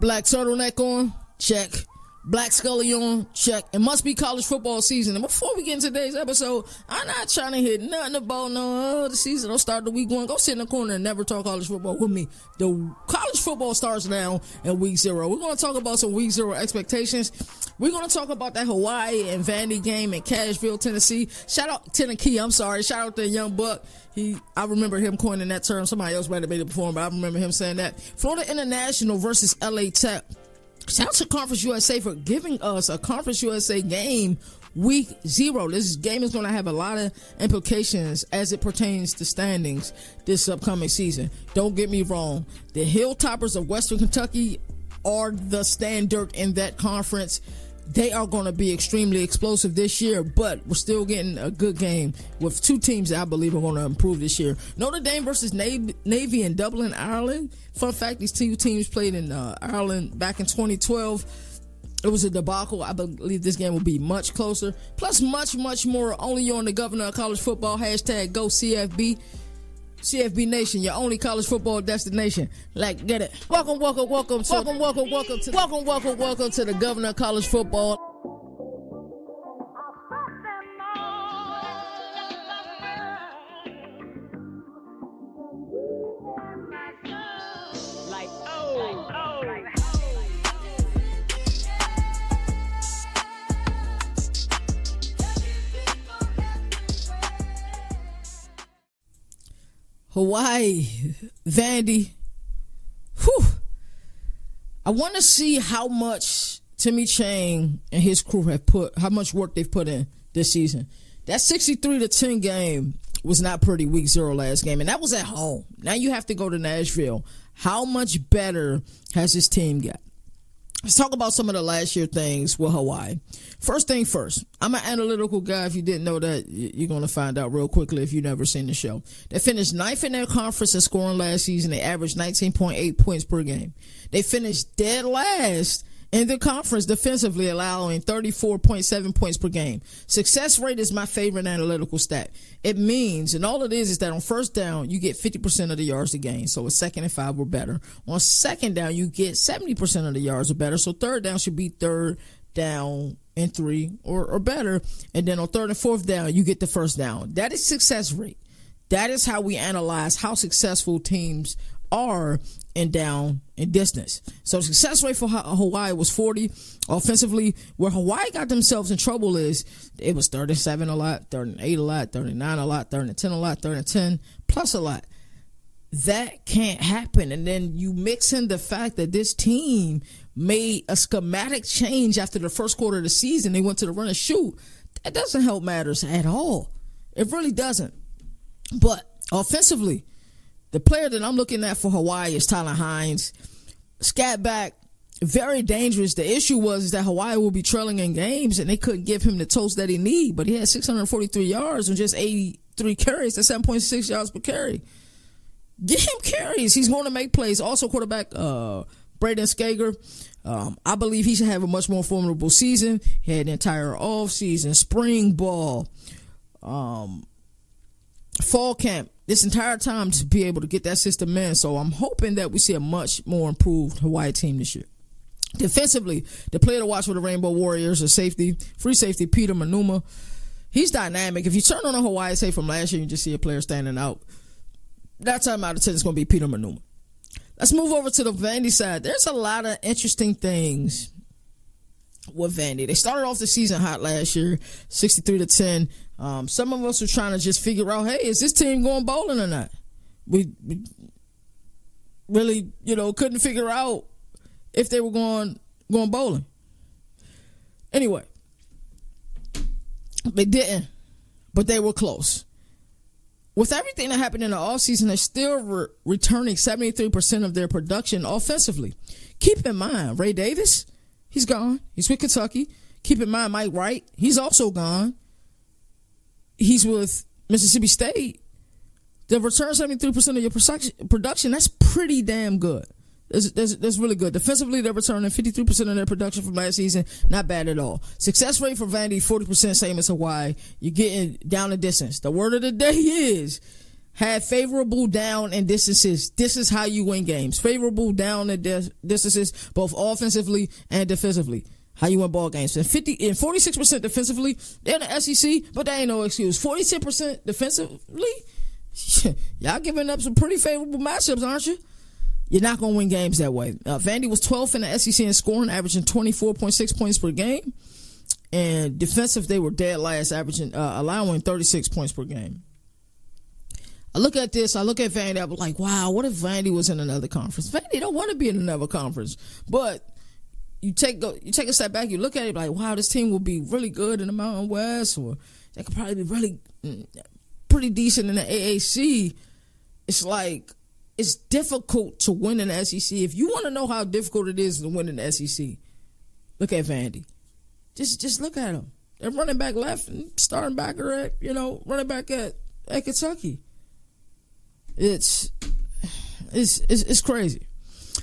Black turtleneck on? Check. Black Scully on, check. It must be college football season. And before we get into today's episode, I'm not trying to hit nothing about no, oh, the season don't start the week one. Go sit in the corner and never talk college football with me. The college football starts now in week zero. We're to talk about some week zero expectations. We're to talk about that Hawaii and Vandy game in Cashville, Tennessee. Shout out Tennessee. I'm sorry. Shout out to Young Buck. He, I remember him coining that term. Somebody else might have made it before, but I remember him saying that. Florida International versus LA Tech. Shout out to Conference USA for giving us a Conference USA game week zero. This game is going to have a lot of implications as it pertains to standings this upcoming season. Don't get me wrong. The Hilltoppers of Western Kentucky are the standard in that conference they are going to be extremely explosive this year, but we're still getting a good game with two teams that I believe are going to improve this year. Notre Dame versus Navy in Dublin, Ireland. Fun fact: these two teams played in uh, Ireland back in 2012. It was a debacle. I believe this game will be much closer. Plus, much, much more. Only on the Governor of College Football hashtag Go CFB. Nation, your only college football destination. Like, get it. Welcome, welcome, welcome, to, welcome, welcome, welcome to, welcome, welcome, welcome to the Governor of College Football. Hawaii, Vandy. Whew. I want to see how much Timmy Chang and his crew have put, how much work they've put in this season. That 63 to 10 game was not pretty week zero last game, and that was at home. Now you have to go to Nashville. How much better has this team got? Let's talk about some of the last year things with Hawaii. First thing first, I'm an analytical guy. If you didn't know that, you're going to find out real quickly if you've never seen the show. They finished ninth in their conference in scoring last season. They averaged 19.8 points per game. They finished dead last in the conference defensively, allowing 34.7 points per game. Success rate is my favorite analytical stat. It means, and all it is is that on first down, you get 50% of the yards to gain. So a second and five or better. On second down, you get 70% of the yards or better. So third down should be third down and three or, or better. And then on third and fourth down, you get the first down. That is success rate. That is how we analyze how successful teams are and down and distance. So success rate for Hawaii was 40 offensively. Where Hawaii got themselves in trouble is it was 37 a lot, 38 a lot, 39 a lot, 30 10 a lot, 30 10 plus a lot. That can't happen. And then you mix in the fact that this team made a schematic change after the first quarter of the season. They went to the run and shoot. That doesn't help matters at all. It really doesn't. But offensively, the player that I'm looking at for Hawaii is Tylan Hines. Scat back, very dangerous. The issue was that Hawaii will be trailing in games and they couldn't give him the toast that he need, but he had 643 yards and just 83 carries. That's 7.6 yards per carry. Get him carries. He's going to make plays. Also, quarterback uh, Brayden Schager. Um, I believe he should have a much more formidable season. He had an entire off season, spring ball, um, fall camp this entire time to be able to get that system in. So I'm hoping that we see a much more improved Hawaii team this year. Defensively, the player to watch for the Rainbow Warriors is safety, free safety Peter Manuma. He's dynamic. If you turn on a Hawaii say from last year, you just see a player standing out. That time out of ten is going to be Peter Manuma. Let's move over to the Vandy side. There's a lot of interesting things with Vandy. They started off the season hot last year, 63 to 10. Um, some of us are trying to just figure out, hey, is this team going bowling or not? We, we really, you know, couldn't figure out if they were going going bowling. Anyway, they didn't, but they were close. With everything that happened in the offseason, they're still re- returning 73% of their production offensively. Keep in mind, Ray Davis, he's gone. He's with Kentucky. Keep in mind, Mike Wright, he's also gone he's with Mississippi State, the return 73% of your production, that's pretty damn good. That's, that's, that's, really good. Defensively, they're returning 53% of their production from last season. Not bad at all. Success rate for Vandy, 40%, same as Hawaii. You're getting down the distance. The word of the day is had favorable down and distances. This is how you win games. Favorable down and distances, both offensively and defensively. How you win ball games. And 50 and 46% defensively, they're in the SEC, but that ain't no excuse. 46% defensively, y'all giving up some pretty favorable matchups, aren't you? You're not to win games that way. Uh, Vandy was 12th in the SEC in scoring, averaging 24.6 points per game. And defensive, they were dead last, averaging, uh, allowing 36 points per game. I look at this, I look at Vandy, I was like, wow, what if Vandy was in another conference? Vandy don't want to be in another conference. But you take go, you take a step back, you look at it like, wow, this team will be really good in the Mountain West, or they could probably be really mm, pretty decent in the AAC. It's like it's difficult to win in the SEC. If you want to know how difficult it is to win in the SEC, look at Vandy. Just just look at them. They're running back left and starting back at you know running back at at Kentucky. It's it's it's, it's crazy.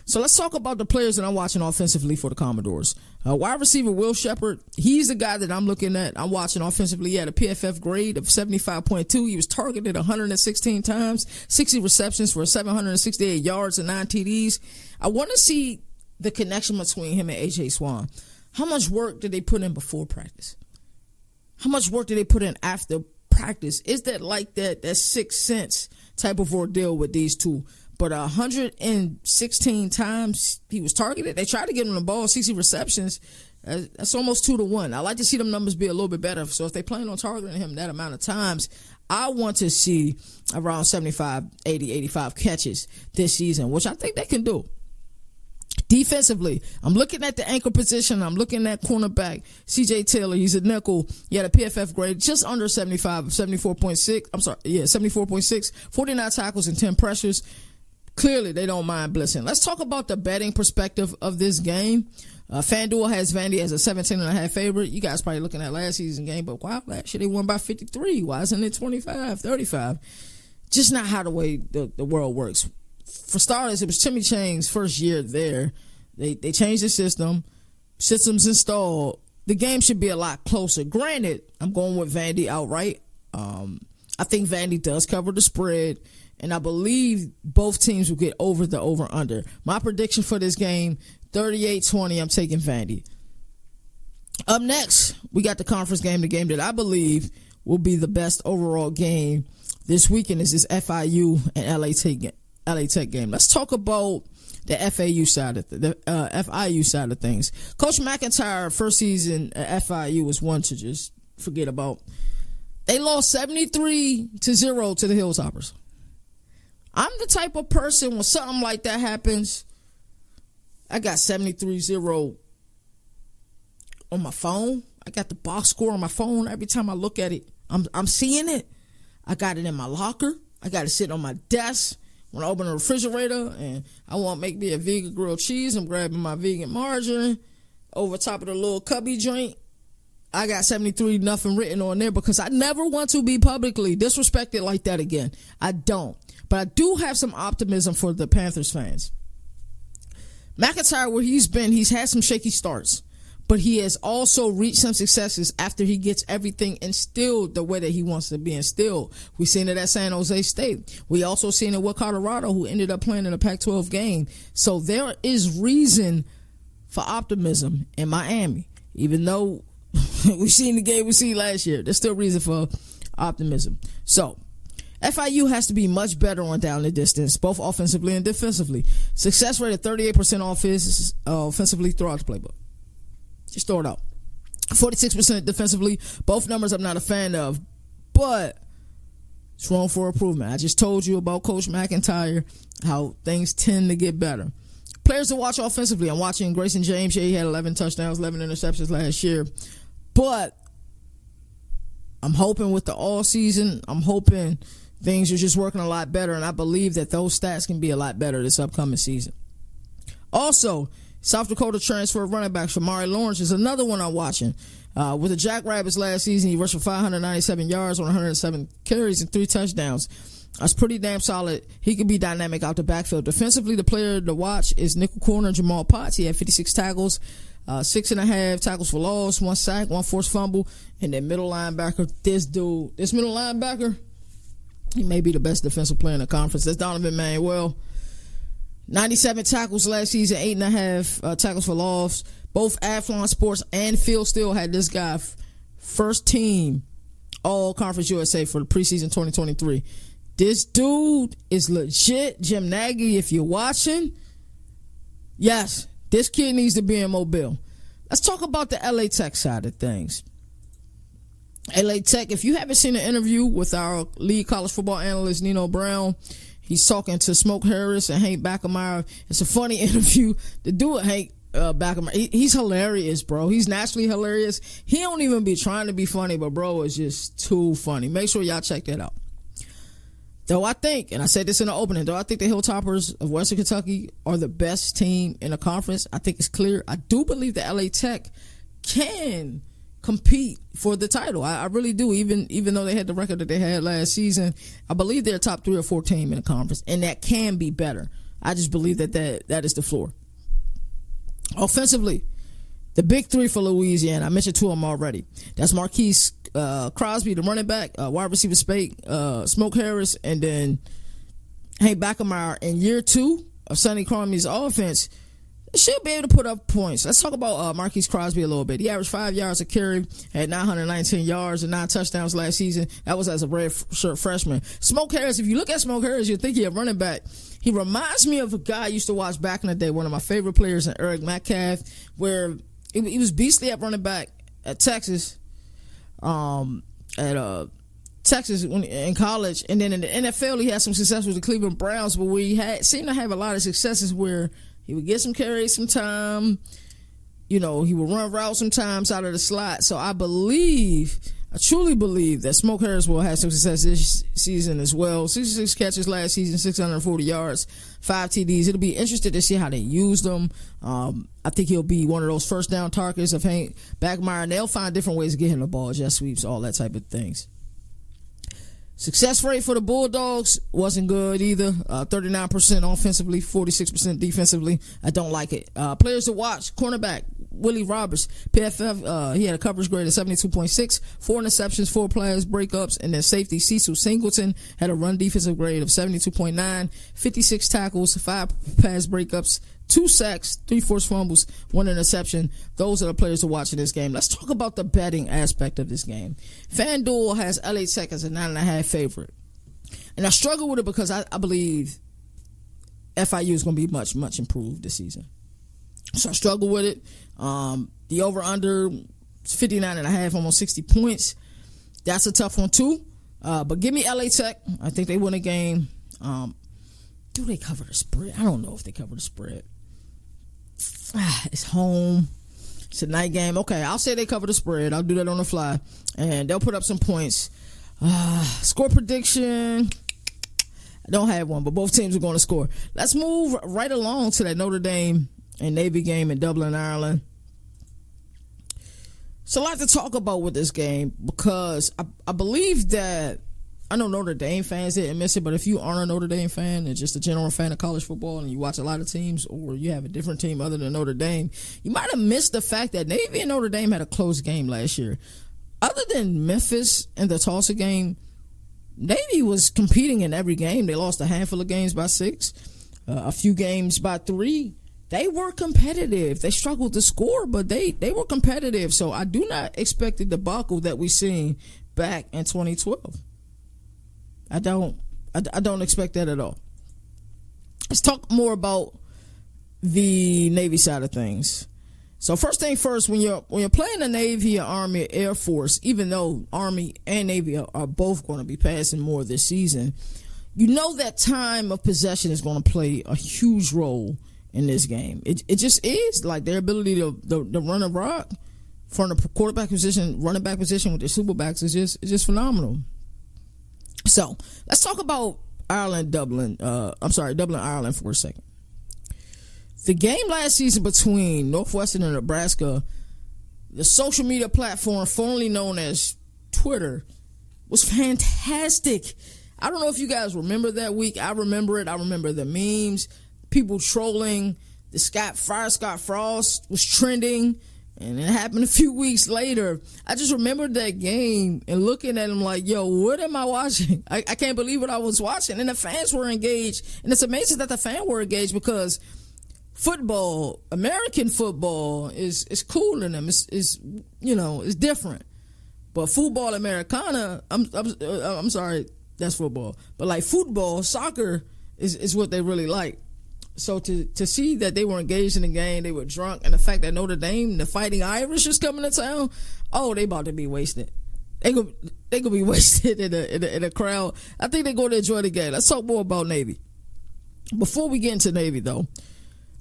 So let's talk about the players that I'm watching offensively for the Commodores. Uh, wide receiver Will Sheppard, he's the guy that I'm looking at. I'm watching offensively. He had a PFF grade of 75.2. He was targeted 116 times, 60 receptions for 768 yards and nine TDs. I want to see the connection between him and AJ Swann. How much work did they put in before practice? How much work did they put in after practice? Is that like that that sixth sense type of ordeal with these two? But 116 times he was targeted. They tried to get him the ball, 60 receptions. Uh, that's almost two to one. I like to see them numbers be a little bit better. So if they plan on targeting him that amount of times, I want to see around 75, 80, 85 catches this season, which I think they can do. Defensively, I'm looking at the ankle position. I'm looking at cornerback CJ Taylor. He's a nickel. He had a PFF grade just under 75, 74.6. I'm sorry, yeah, 74.6, 49 tackles and 10 pressures. Clearly, they don't mind blitzing. Let's talk about the betting perspective of this game. Uh, FanDuel has Vandy as a 17 and a half favorite. You guys probably looking at last season game, but wow, last year they won by 53. Why isn't it 25, 35? Just not how the way the, the world works. For starters, it was Timmy Chang's first year there. They they changed the system, systems installed. The game should be a lot closer. Granted, I'm going with Vandy outright. Um, I think Vandy does cover the spread and I believe both teams will get over the over under. My prediction for this game 38 20. I'm taking Vandy. Up next, we got the conference game, the game that I believe will be the best overall game this weekend is this FIU and LA Tech, LA Tech game. Let's talk about the FAU side of the, the uh, FIU side of things. Coach MacIntyre first season at FIU was one to just forget about. They lost 73 to 0 to the Hilltoppers. I'm the type of person when something like that happens, I got 73-0 on my phone. I got the box score on my phone. Every time I look at it, I'm I'm seeing it. I got it in my locker. I got it sitting on my desk. When I open the refrigerator and I want to make me a vegan grilled cheese, I'm grabbing my vegan margarine over top of the little cubby joint. I got 73 nothing written on there because I never want to be publicly disrespected like that again. I don't. But I do have some optimism for the Panthers fans. MacIntyre, where he's been, he's had some shaky starts, but he has also reached some successes after he gets everything instilled the way that he wants to be instilled. We've seen it at San Jose State. We also seen it with Colorado, who ended up playing in a Pac-12 game. So there is reason for optimism in Miami, even though we've seen the game we see last year. There's still reason for optimism. So FIU has to be much better on down the distance, both offensively and defensively. Success rate of 38% offense, uh, offensively throughout the playbook. Just throw it out. 46% defensively. Both numbers I'm not a fan of, but it's room for improvement. I just told you about Coach MacIntyre, how things tend to get better. Players to watch offensively. I'm watching Grayson James. He had 11 touchdowns, 11 interceptions last year. But I'm hoping with the all season, I'm hoping things are just working a lot better, and I believe that those stats can be a lot better this upcoming season. Also, South Dakota transfer running back Shomari Lawrence is another one I'm watching. Uh, with the Jackrabbits last season, he rushed for 597 yards on 107 carries and three touchdowns. That's pretty damn solid. He can be dynamic out the backfield. Defensively, the player to watch is nickel corner Jamal Potts. He had 56 tackles, uh, six and a half tackles for loss, one sack, one forced fumble, and then middle linebacker. This dude, this middle linebacker, He may be the best defensive player in the conference. That's Donovan Manuel. 97 tackles last season, eight and a half uh, tackles for loss. Both Athlon Sports and Phil Steele had this guy first team all conference USA for the preseason 2023. This dude is legit. Jim Nagy, if you're watching, yes, this kid needs to be in Mobile. Let's talk about the LA Tech side of things. LA Tech, if you haven't seen an interview with our lead college football analyst, Nino Brown, he's talking to Smoke Harris and Hank Bachmeier. It's a funny interview do it, Hank. Uh, Bachmeier. He, he's hilarious, bro. He's naturally hilarious. He don't even be trying to be funny, but bro is just too funny. Make sure y'all check that out. Though I think, and I said this in the opening, though I think the Hilltoppers of Western Kentucky are the best team in the conference. I think it's clear. I do believe that LA Tech can compete for the title. I, I, really do. Even even though they had the record that they had last season, I believe they're top three or four team in the conference, and that can be better. I just believe that that, that is the floor. Offensively, the big three for Louisiana. I mentioned two of them already. That's Marquise uh, Crosby, the running back, uh, wide receiver Spake, uh, Smoke Harris, and then Hank Bachmeier in year two of Sonny Cumbie's offense should be able to put up points. Let's talk about uh, Marquise Crosby a little bit. He averaged five yards a carry, had 919 yards and nine touchdowns last season. That was as a red shirt freshman. Smoke Harris, if you look at Smoke Harris, you think he a running back. He reminds me of a guy I used to watch back in the day, one of my favorite players, in Eric Metcalf, where he was beastly at running back at Texas um, at uh, Texas in college, and then in the NFL he had some success with the Cleveland Browns, but we had seemed to have a lot of successes where he would get some carries some time. You know, he would run routes sometimes out of the slot. So I believe I truly believe that Smoke Harris will have some success this season as well. 66 catches last season, 640 yards, five TDs. It'll be interesting to see how they use them. Um, I think he'll be one of those first down targets of Hank Bachmeier, and they'll find different ways to get him the ball, jet sweeps, all that type of things. Success rate for the Bulldogs wasn't good either. Uh, 39% offensively, 46% defensively. I don't like it. Uh, players to watch, cornerback, Willie Roberts, PFF, uh, he had a coverage grade of 72.6, four interceptions, four players, breakups, and then safety Cecil Singleton had a run defensive grade of 72.9, 56 tackles, five pass breakups, two sacks, three forced fumbles, one interception. Those are the players to watch in this game. Let's talk about the betting aspect of this game. FanDuel has LA Tech as a nine and a half favorite. And I struggle with it because I, I believe FIU is going to be much, much improved this season. So I struggle with it. Um, the over under 59 and a half, almost 60 points. That's a tough one too. Uh, but give me LA Tech. I think they win a game. Um, do they cover the spread? I don't know if they cover the spread. It's home. It's a night game. Okay, I'll say they cover the spread. I'll do that on the fly. And they'll put up some points. Uh, score prediction. I don't have one, but both teams are going to score. Let's move right along to that Notre Dame and Navy game in Dublin, Ireland. It's a lot to talk about with this game because I, I believe that I know Notre Dame fans didn't miss it, but if you aren't a Notre Dame fan and just a general fan of college football and you watch a lot of teams or you have a different team other than Notre Dame, you might have missed the fact that Navy and Notre Dame had a close game last year. Other than Memphis and the Tulsa game, Navy was competing in every game. They lost a handful of games by six, uh, a few games by three they were competitive. They struggled to score, but they they were competitive. So I do not expect the debacle that we seen back in 2012. I don't I, I don't expect that at all. Let's talk more about the Navy side of things. So first thing first, when you're when you're playing the Navy, or Army, or Air Force, even though Army and Navy are, are both going to be passing more this season, you know that time of possession is going to play a huge role in this game. It it just is like their ability to to run a rock from the quarterback position, running back position with their superbacks is just is just phenomenal. So let's talk about Ireland, Dublin. Uh, I'm sorry, Dublin, Ireland for a second. The game last season between Northwestern and Nebraska, the social media platform formerly known as Twitter, was fantastic. I don't know if you guys remember that week. I remember it. I remember the memes people trolling. The Scott Fire Scott Frost was trending. And it happened a few weeks later. I just remembered that game and looking at him like, yo, what am I watching? I, I can't believe what I was watching. And the fans were engaged. And it's amazing that the fans were engaged because football, American football, is is cool in them. It's, it's you know, it's different. But football Americana, I'm I'm uh, I'm sorry, that's football. But like football, soccer is is what they really like. So to to see that they were engaged in the game, they were drunk, and the fact that Notre Dame, the Fighting Irish, is coming to town, oh, they about to be wasted. They gonna they gonna be wasted in a, in a in a crowd. I think they're going to enjoy the game. Let's talk more about Navy. Before we get into Navy, though,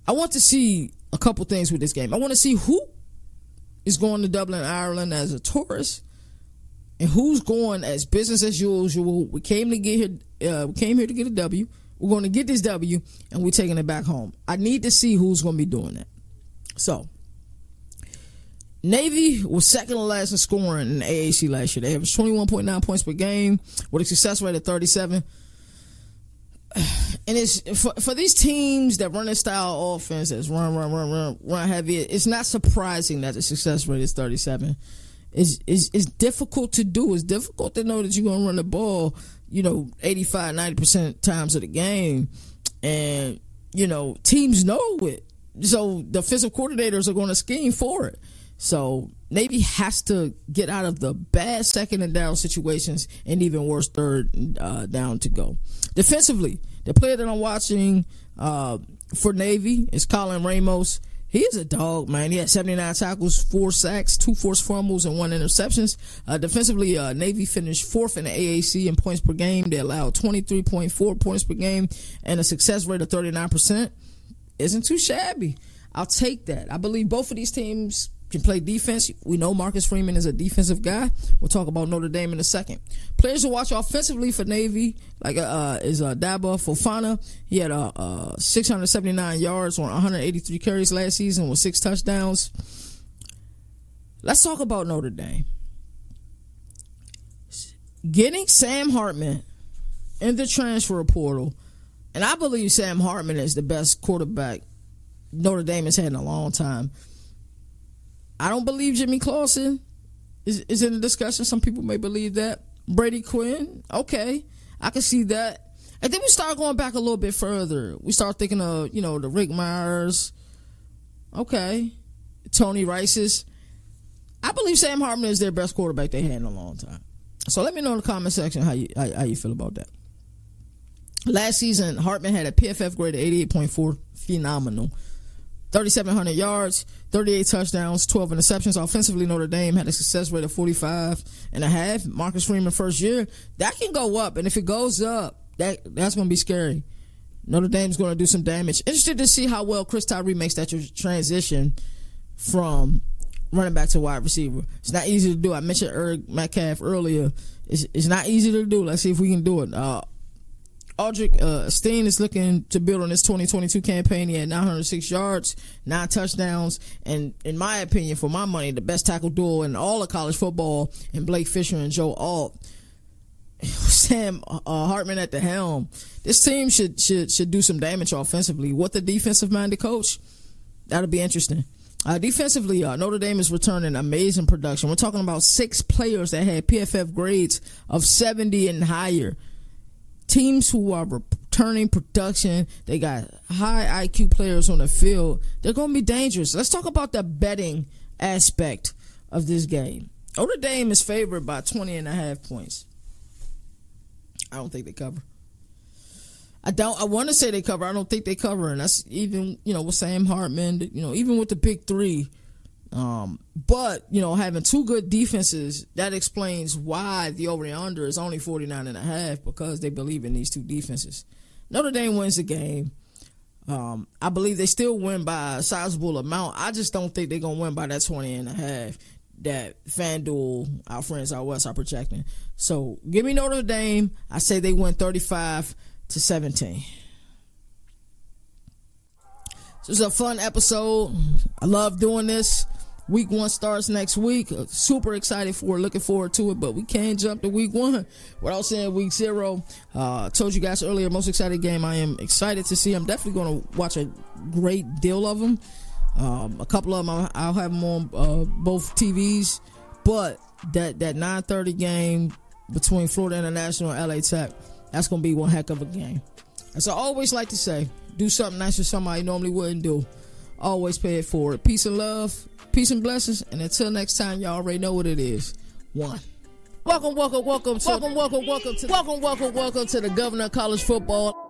I want to see a couple things with this game. I want to see who is going to Dublin, Ireland as a tourist, and who's going as business as usual. We came to get here. Uh, we came here to get a W. We're going to get this W, and we're taking it back home. I need to see who's going to be doing that. So, Navy was second to last in scoring in AAC last year. They averaged 21.9 points per game with a success rate of 37. And it's for, for these teams that run this style offense that's run, run, run, run, run heavy. It's not surprising that the success rate is 37. It's, it's, difficult to do. It's difficult to know that you're going to run the ball you know, 85, 90% times of the game. And, you know, teams know it. So the offensive coordinators are going to scheme for it. So Navy has to get out of the bad second and down situations and even worse third uh, down to go. Defensively, the player that I'm watching uh, for Navy is Colin Ramos. He is a dog, man. He had 79 tackles, four sacks, two forced fumbles, and one interceptions. Uh, defensively, uh, Navy finished fourth in the AAC in points per game. They allowed 23.4 points per game and a success rate of 39%. Isn't too shabby. I'll take that. I believe both of these teams can play defense. We know Marcus Freeman is a defensive guy. We'll talk about Notre Dame in a second. Players to watch offensively for Navy, like uh, is uh, Daba Fofana. He had uh, uh, 679 yards on 183 carries last season with six touchdowns. Let's talk about Notre Dame. Getting Sam Hartman in the transfer portal, and I believe Sam Hartman is the best quarterback Notre Dame has had in a long time I don't believe Jimmy Clausen is, is in the discussion. Some people may believe that. Brady Quinn, okay, I can see that. And then we start going back a little bit further. We start thinking of, you know, the Rick Mirers, okay, Tony Rice's. I believe Sam Hartman is their best quarterback they had in a long time. So let me know in the comment section how you how, how you feel about that. Last season, Hartman had a PFF grade of 88.4, phenomenal. 3,700 yards, 38 touchdowns, 12 interceptions. Offensively, Notre Dame had a success rate of 45 and a half. Marcus Freeman first year, that can go up. And if it goes up, that that's going to be scary. Notre Dame's going to do some damage. Interested to see how well Chris Tyree makes that transition from running back to wide receiver. It's not easy to do. I mentioned Eric Metcalf earlier. It's, it's not easy to do. Let's see if we can do it. Uh, Audric uh, Esteen is looking to build on this 2022 campaign. He had 906 yards, nine touchdowns, and in my opinion, for my money, the best tackle duo in all of college football, and Blake Fisher and Joe Alt. Sam uh, Hartman at the helm. This team should should should do some damage offensively. What the defensive minded coach? That'll be interesting. Uh, defensively, uh, Notre Dame is returning amazing production. We're talking about six players that had PFF grades of 70 and higher teams who are returning production, they got high IQ players on the field, they're going to be dangerous. Let's talk about the betting aspect of this game. Notre Dame is favored by 20 and a half points. I don't think they cover. I don't. I want to say they cover. I don't think they cover, and that's even you know with Sam Hartman. You know, even with the big three, um, but, you know, having two good defenses, that explains why the over under is only 49 and a half because they believe in these two defenses. Notre Dame wins the game. Um, I believe they still win by a sizable amount. I just don't think they're to win by that 20 and a half that FanDuel, our friends out west, are projecting. So give me Notre Dame. I say they win 35 to 17. This is a fun episode. I love doing this. Week one starts next week. Uh, super excited for it. Looking forward to it. But we can't jump to week one without saying week zero. Uh, told you guys earlier, most excited game I am excited to see. I'm definitely going to watch a great deal of them. Um, a couple of them I'll have them on uh, both TVs, but that that 9:30 game between Florida International and LA Tech, that's gonna be one heck of a game. As I always like to say, do something nice for somebody you normally wouldn't do. Always pay it forward. Peace and love, peace and blessings, and until next time, y'all already know what it is. One. Welcome, welcome, welcome, to, welcome, welcome, welcome to, welcome, welcome, welcome to the Governor of College Football.